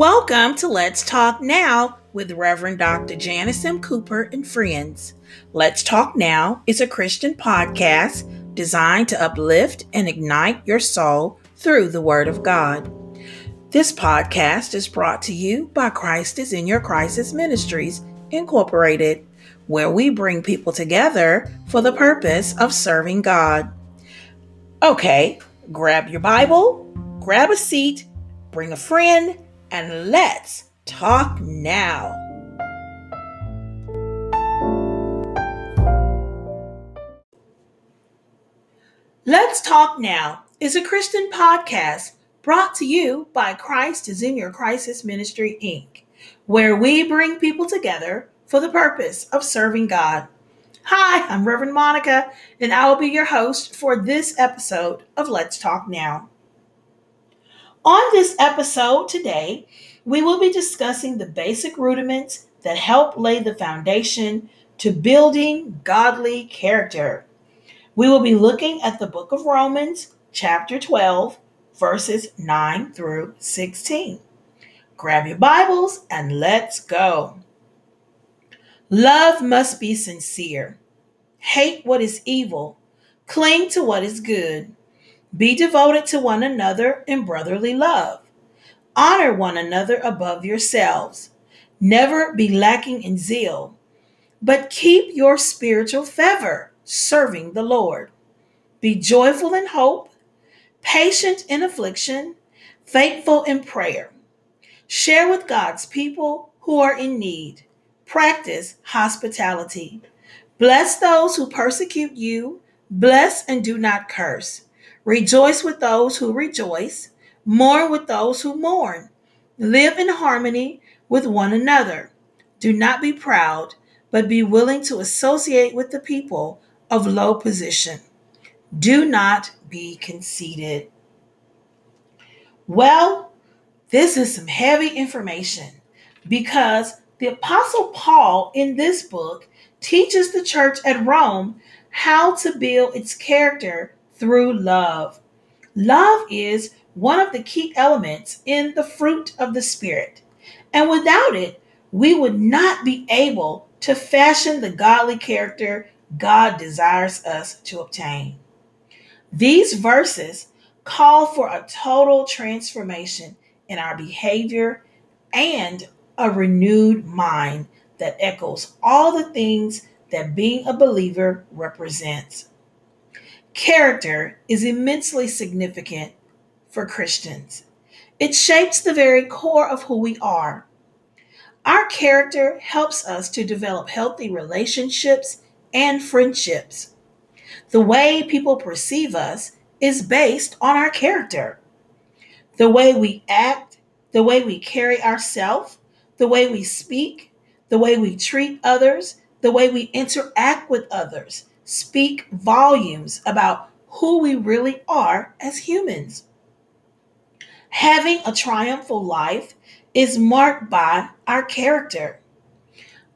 Welcome to Let's Talk Now with Reverend Dr. Janice M. Cooper and friends. Let's Talk Now is a Christian podcast designed to uplift and ignite your soul through the Word of God. This podcast is brought to you by Christ is in Your Crisis Ministries, Incorporated, where we bring people together for the purpose of serving God. Okay, grab your Bible, grab a seat, bring a friend, and let's talk now. Let's Talk Now is a Christian podcast brought to you by Christ is in Your Crisis Ministry, Inc., where we bring people together for the purpose of serving God. Hi, I'm Reverend Monica, and I will be your host for this episode of Let's Talk Now. On this episode today, we will be discussing the basic rudiments that help lay the foundation to building godly character. We will be looking at the book of Romans, chapter 12, verses 9 through 16. Grab your Bibles and let's go. Love must be sincere. Hate what is evil. Cling to what is good. Be devoted to one another in brotherly love. Honor one another above yourselves. Never be lacking in zeal, but keep your spiritual fervor, serving the Lord. Be joyful in hope, patient in affliction, faithful in prayer. Share with God's people who are in need. Practice hospitality. Bless those who persecute you. Bless and do not curse. Rejoice with those who rejoice, mourn with those who mourn. Live in harmony with one another. Do not be proud, but be willing to associate with the people of low position. Do not be conceited. Well, this is some heavy information because the Apostle Paul in this book teaches the church at Rome how to build its character through love. Love is one of the key elements in the fruit of the Spirit. And without it, we would not be able to fashion the godly character God desires us to obtain. These verses call for a total transformation in our behavior and a renewed mind that echoes all the things that being a believer represents. Character is immensely significant for Christians. It shapes the very core of who we are. Our character helps us to develop healthy relationships and friendships. The way people perceive us is based on our character. The way we act, the way we carry ourselves, the way we speak, the way we treat others, the way we interact with others speak volumes about who we really are as humans. Having a triumphal life is marked by our character.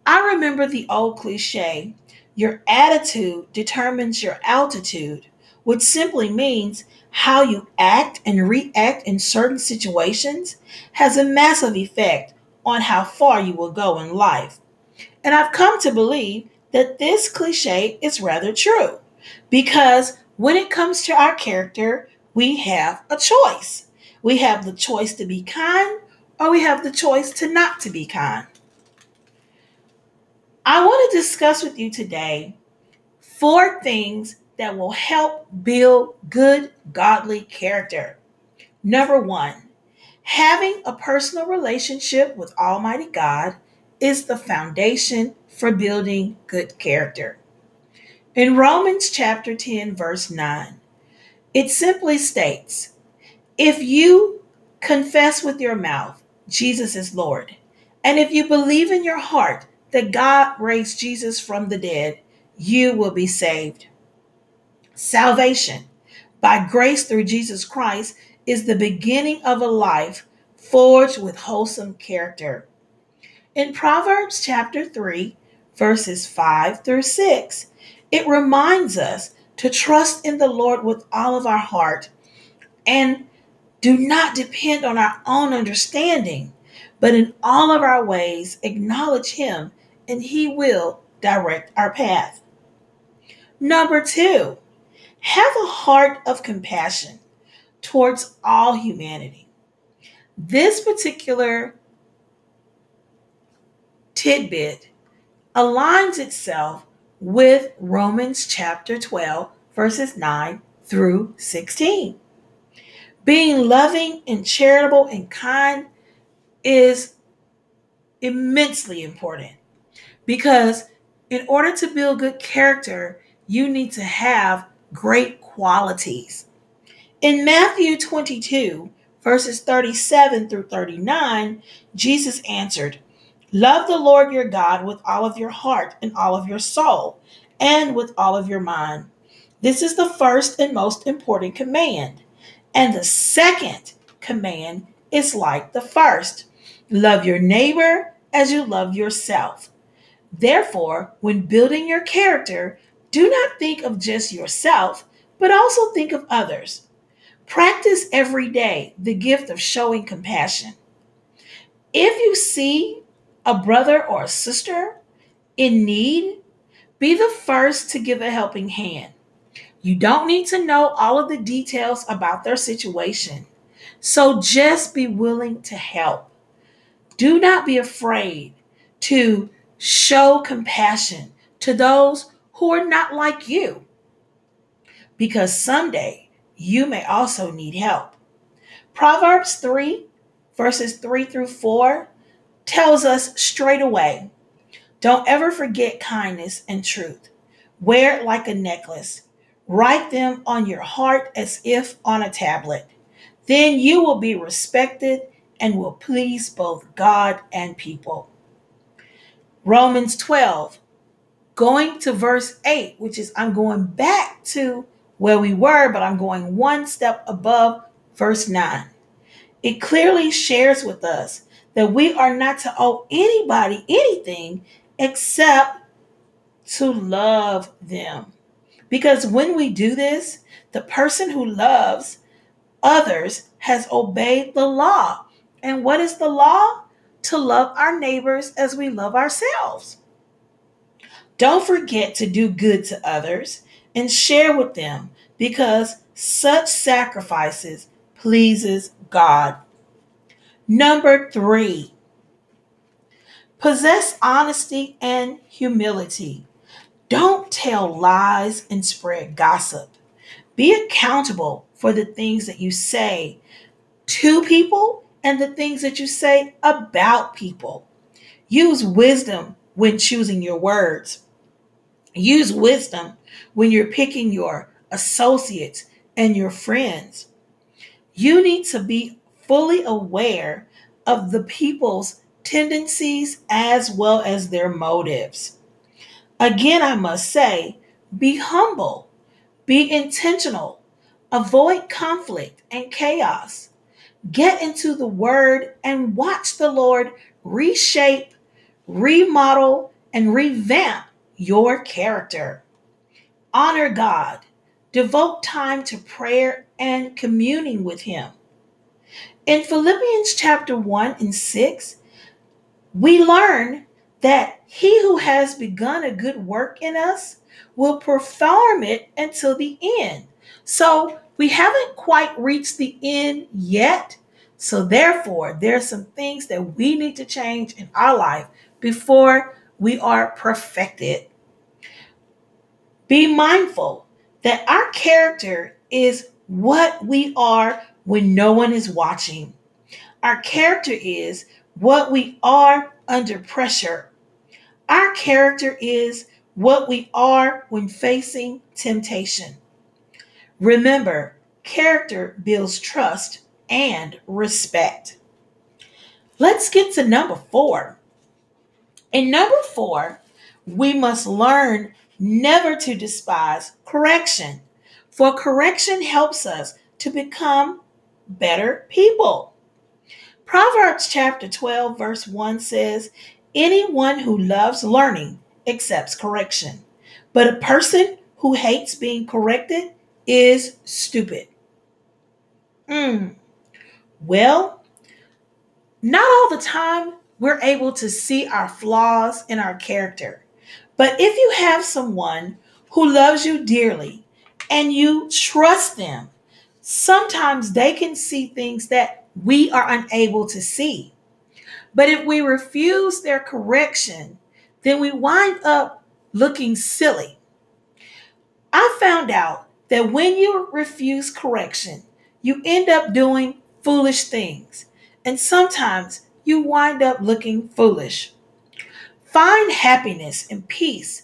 I remember the old cliche your attitude determines your altitude, which simply means how you act and react in certain situations has a massive effect on how far you will go in life. And I've come to believe that this cliche is rather true because when it comes to our character, we have a choice. We have the choice to be kind or we have the choice to not to be kind. I want to discuss with you today four things that will help build good, godly character. Number one, having a personal relationship with Almighty God is the foundation for building good character. In Romans chapter 10, verse 9, it simply states If you confess with your mouth Jesus is Lord, and if you believe in your heart that God raised Jesus from the dead, you will be saved. Salvation by grace through Jesus Christ is the beginning of a life forged with wholesome character. In Proverbs chapter 3, verses 5 through 6, it reminds us to trust in the Lord with all of our heart and do not depend on our own understanding, but in all of our ways acknowledge Him, and He will direct our path. Number two, have a heart of compassion towards all humanity. This particular tidbit aligns itself with Romans chapter 12, verses 9 through 16. Being loving and charitable and kind is immensely important because in order to build good character, you need to have great qualities. In Matthew 22, verses 37 through 39, Jesus answered, Love the Lord your God with all of your heart and all of your soul and with all of your mind. This is the first and most important command. And the second command is like the first love your neighbor as you love yourself. Therefore, when building your character, do not think of just yourself, but also think of others. Practice every day the gift of showing compassion. If you see a brother or a sister in need, be the first to give a helping hand. You don't need to know all of the details about their situation, so just be willing to help. Do not be afraid to show compassion to those who are not like you, because someday you may also need help. Proverbs 3, verses 3 through 4 tells us straight away don't ever forget kindness and truth. Wear it like a necklace. Write them on your heart as if on a tablet. Then you will be respected and will please both God and people. Romans 12, going to verse 8, which is I'm going back to where we were, but I'm going one step above verse 9. It clearly shares with us that we are not to owe anybody anything except to love them. Because when we do this, the person who loves others has obeyed the law. And what is the law? To love our neighbors as we love ourselves. Don't forget to do good to others and share with them because such sacrifices pleases God. Number 3. Possess honesty and humility. Don't tell lies and spread gossip. Be accountable for the things that you say to people and the things that you say about people. Use wisdom when choosing your words. Use wisdom when you're picking your associates and your friends. You need to be fully aware of the people's tendencies as well as their motives. Again, I must say, be humble, be intentional, avoid conflict and chaos. Get into the word and watch the Lord reshape, remodel, and revamp your character. Honor God. Devote time to prayer and communing with Him. In Philippians chapter 1 and 6, we learn that he who has begun a good work in us will perform it until the end. So we haven't quite reached the end yet. So therefore, there are some things that we need to change in our life before we are perfected. Be mindful that our character is what we are when no one is watching. Our character is what we are under pressure. Our character is what we are when facing temptation. Remember, character builds trust and respect. Let's get to number four. In number four, we must learn never to despise correction, for correction helps us to become better people. Proverbs chapter 12, verse 1 says, Anyone who loves learning accepts correction, but a person who hates being corrected is stupid. Mm. Well, Not all the time we're able to see our flaws in our character. But if you have someone who loves you dearly and you trust them, sometimes they can see things that we are unable to see. But if we refuse their correction, then we wind up looking silly. I found out that when you refuse correction, you end up doing foolish things. And sometimes you wind up looking foolish. Find happiness and peace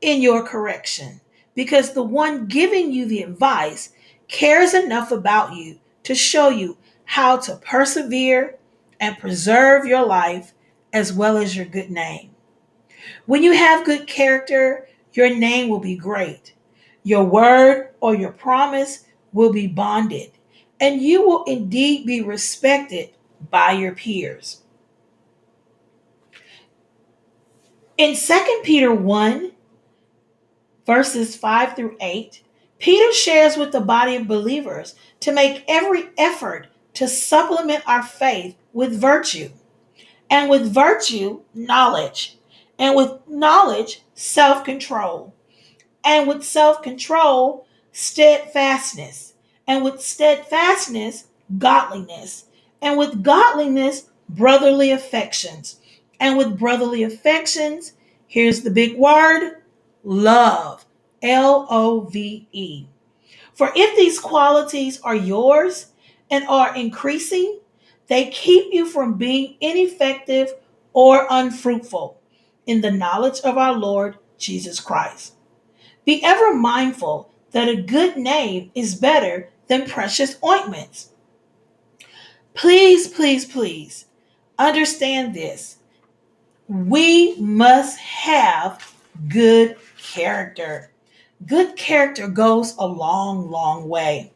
in your correction because the one giving you the advice cares enough about you to show you how to persevere and preserve your life as well as your good name. When you have good character, your name will be great. Your word or your promise will be bonded, and you will indeed be respected by your peers. In 2 Peter 1, verses 5 through 8, Peter shares with the body of believers to make every effort to supplement our faith with virtue, and with virtue, knowledge, and with knowledge, self control, and with self control, steadfastness, and with steadfastness, godliness, and with godliness, brotherly affections, and with brotherly affections, here's the big word love. L O V E. For if these qualities are yours and are increasing, they keep you from being ineffective or unfruitful in the knowledge of our Lord Jesus Christ. Be ever mindful that a good name is better than precious ointments. Please, please, please understand this. We must have good character. Good character goes a long, long way.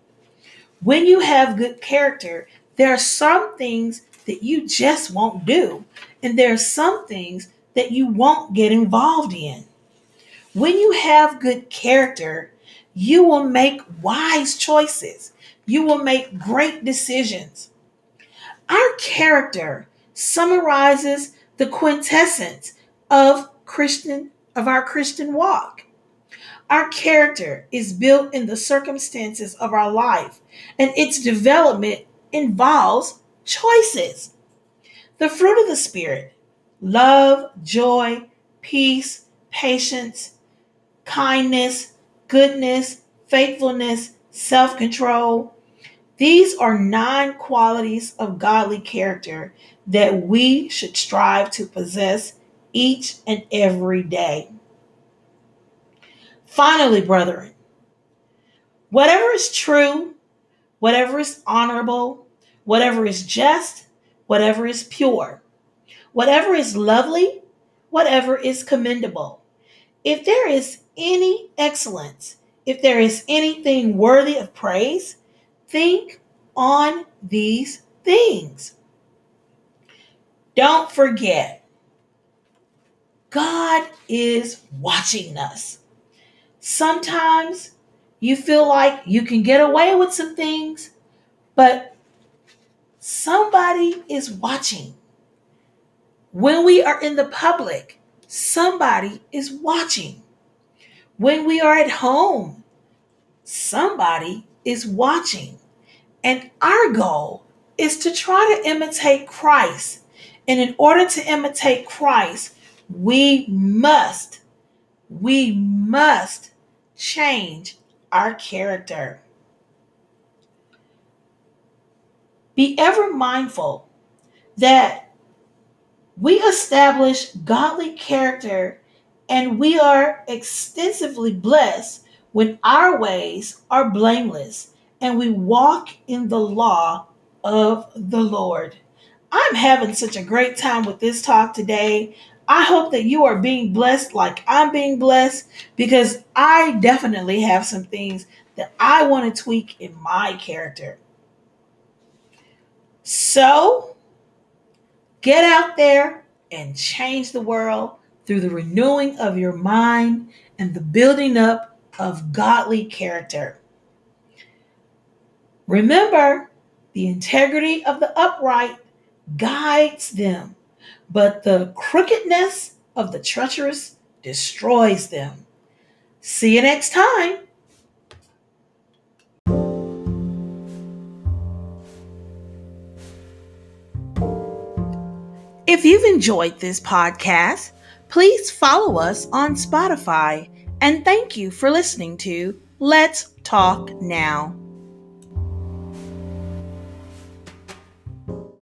When you have good character, there are some things that you just won't do, and there are some things that you won't get involved in. When you have good character, you will make wise choices. You will make great decisions. Our character summarizes the quintessence of Christian of our Christian walk. Our character is built in the circumstances of our life, and its development involves choices. The fruit of the Spirit love, joy, peace, patience, kindness, goodness, faithfulness, self control. These are nine qualities of godly character that we should strive to possess each and every day. Finally, brethren, whatever is true, whatever is honorable, whatever is just, whatever is pure, whatever is lovely, whatever is commendable, if there is any excellence, if there is anything worthy of praise, think on these things. Don't forget, God is watching us. Sometimes you feel like you can get away with some things, but somebody is watching. When we are in the public, somebody is watching. When we are at home, somebody is watching. And our goal is to try to imitate Christ. And in order to imitate Christ, we must, we must change our character. Be ever mindful that we establish godly character and we are extensively blessed when our ways are blameless and we walk in the law of the Lord. I'm having such a great time with this talk today. I hope that you are being blessed like I'm being blessed because I definitely have some things that I want to tweak in my character. So, get out there and change the world through the renewing of your mind and the building up of godly character. Remember, the integrity of the upright guides them, but the crookedness of the treacherous destroys them. See you next time. If you've enjoyed this podcast, please follow us on Spotify and thank you for listening to Let's Talk Now.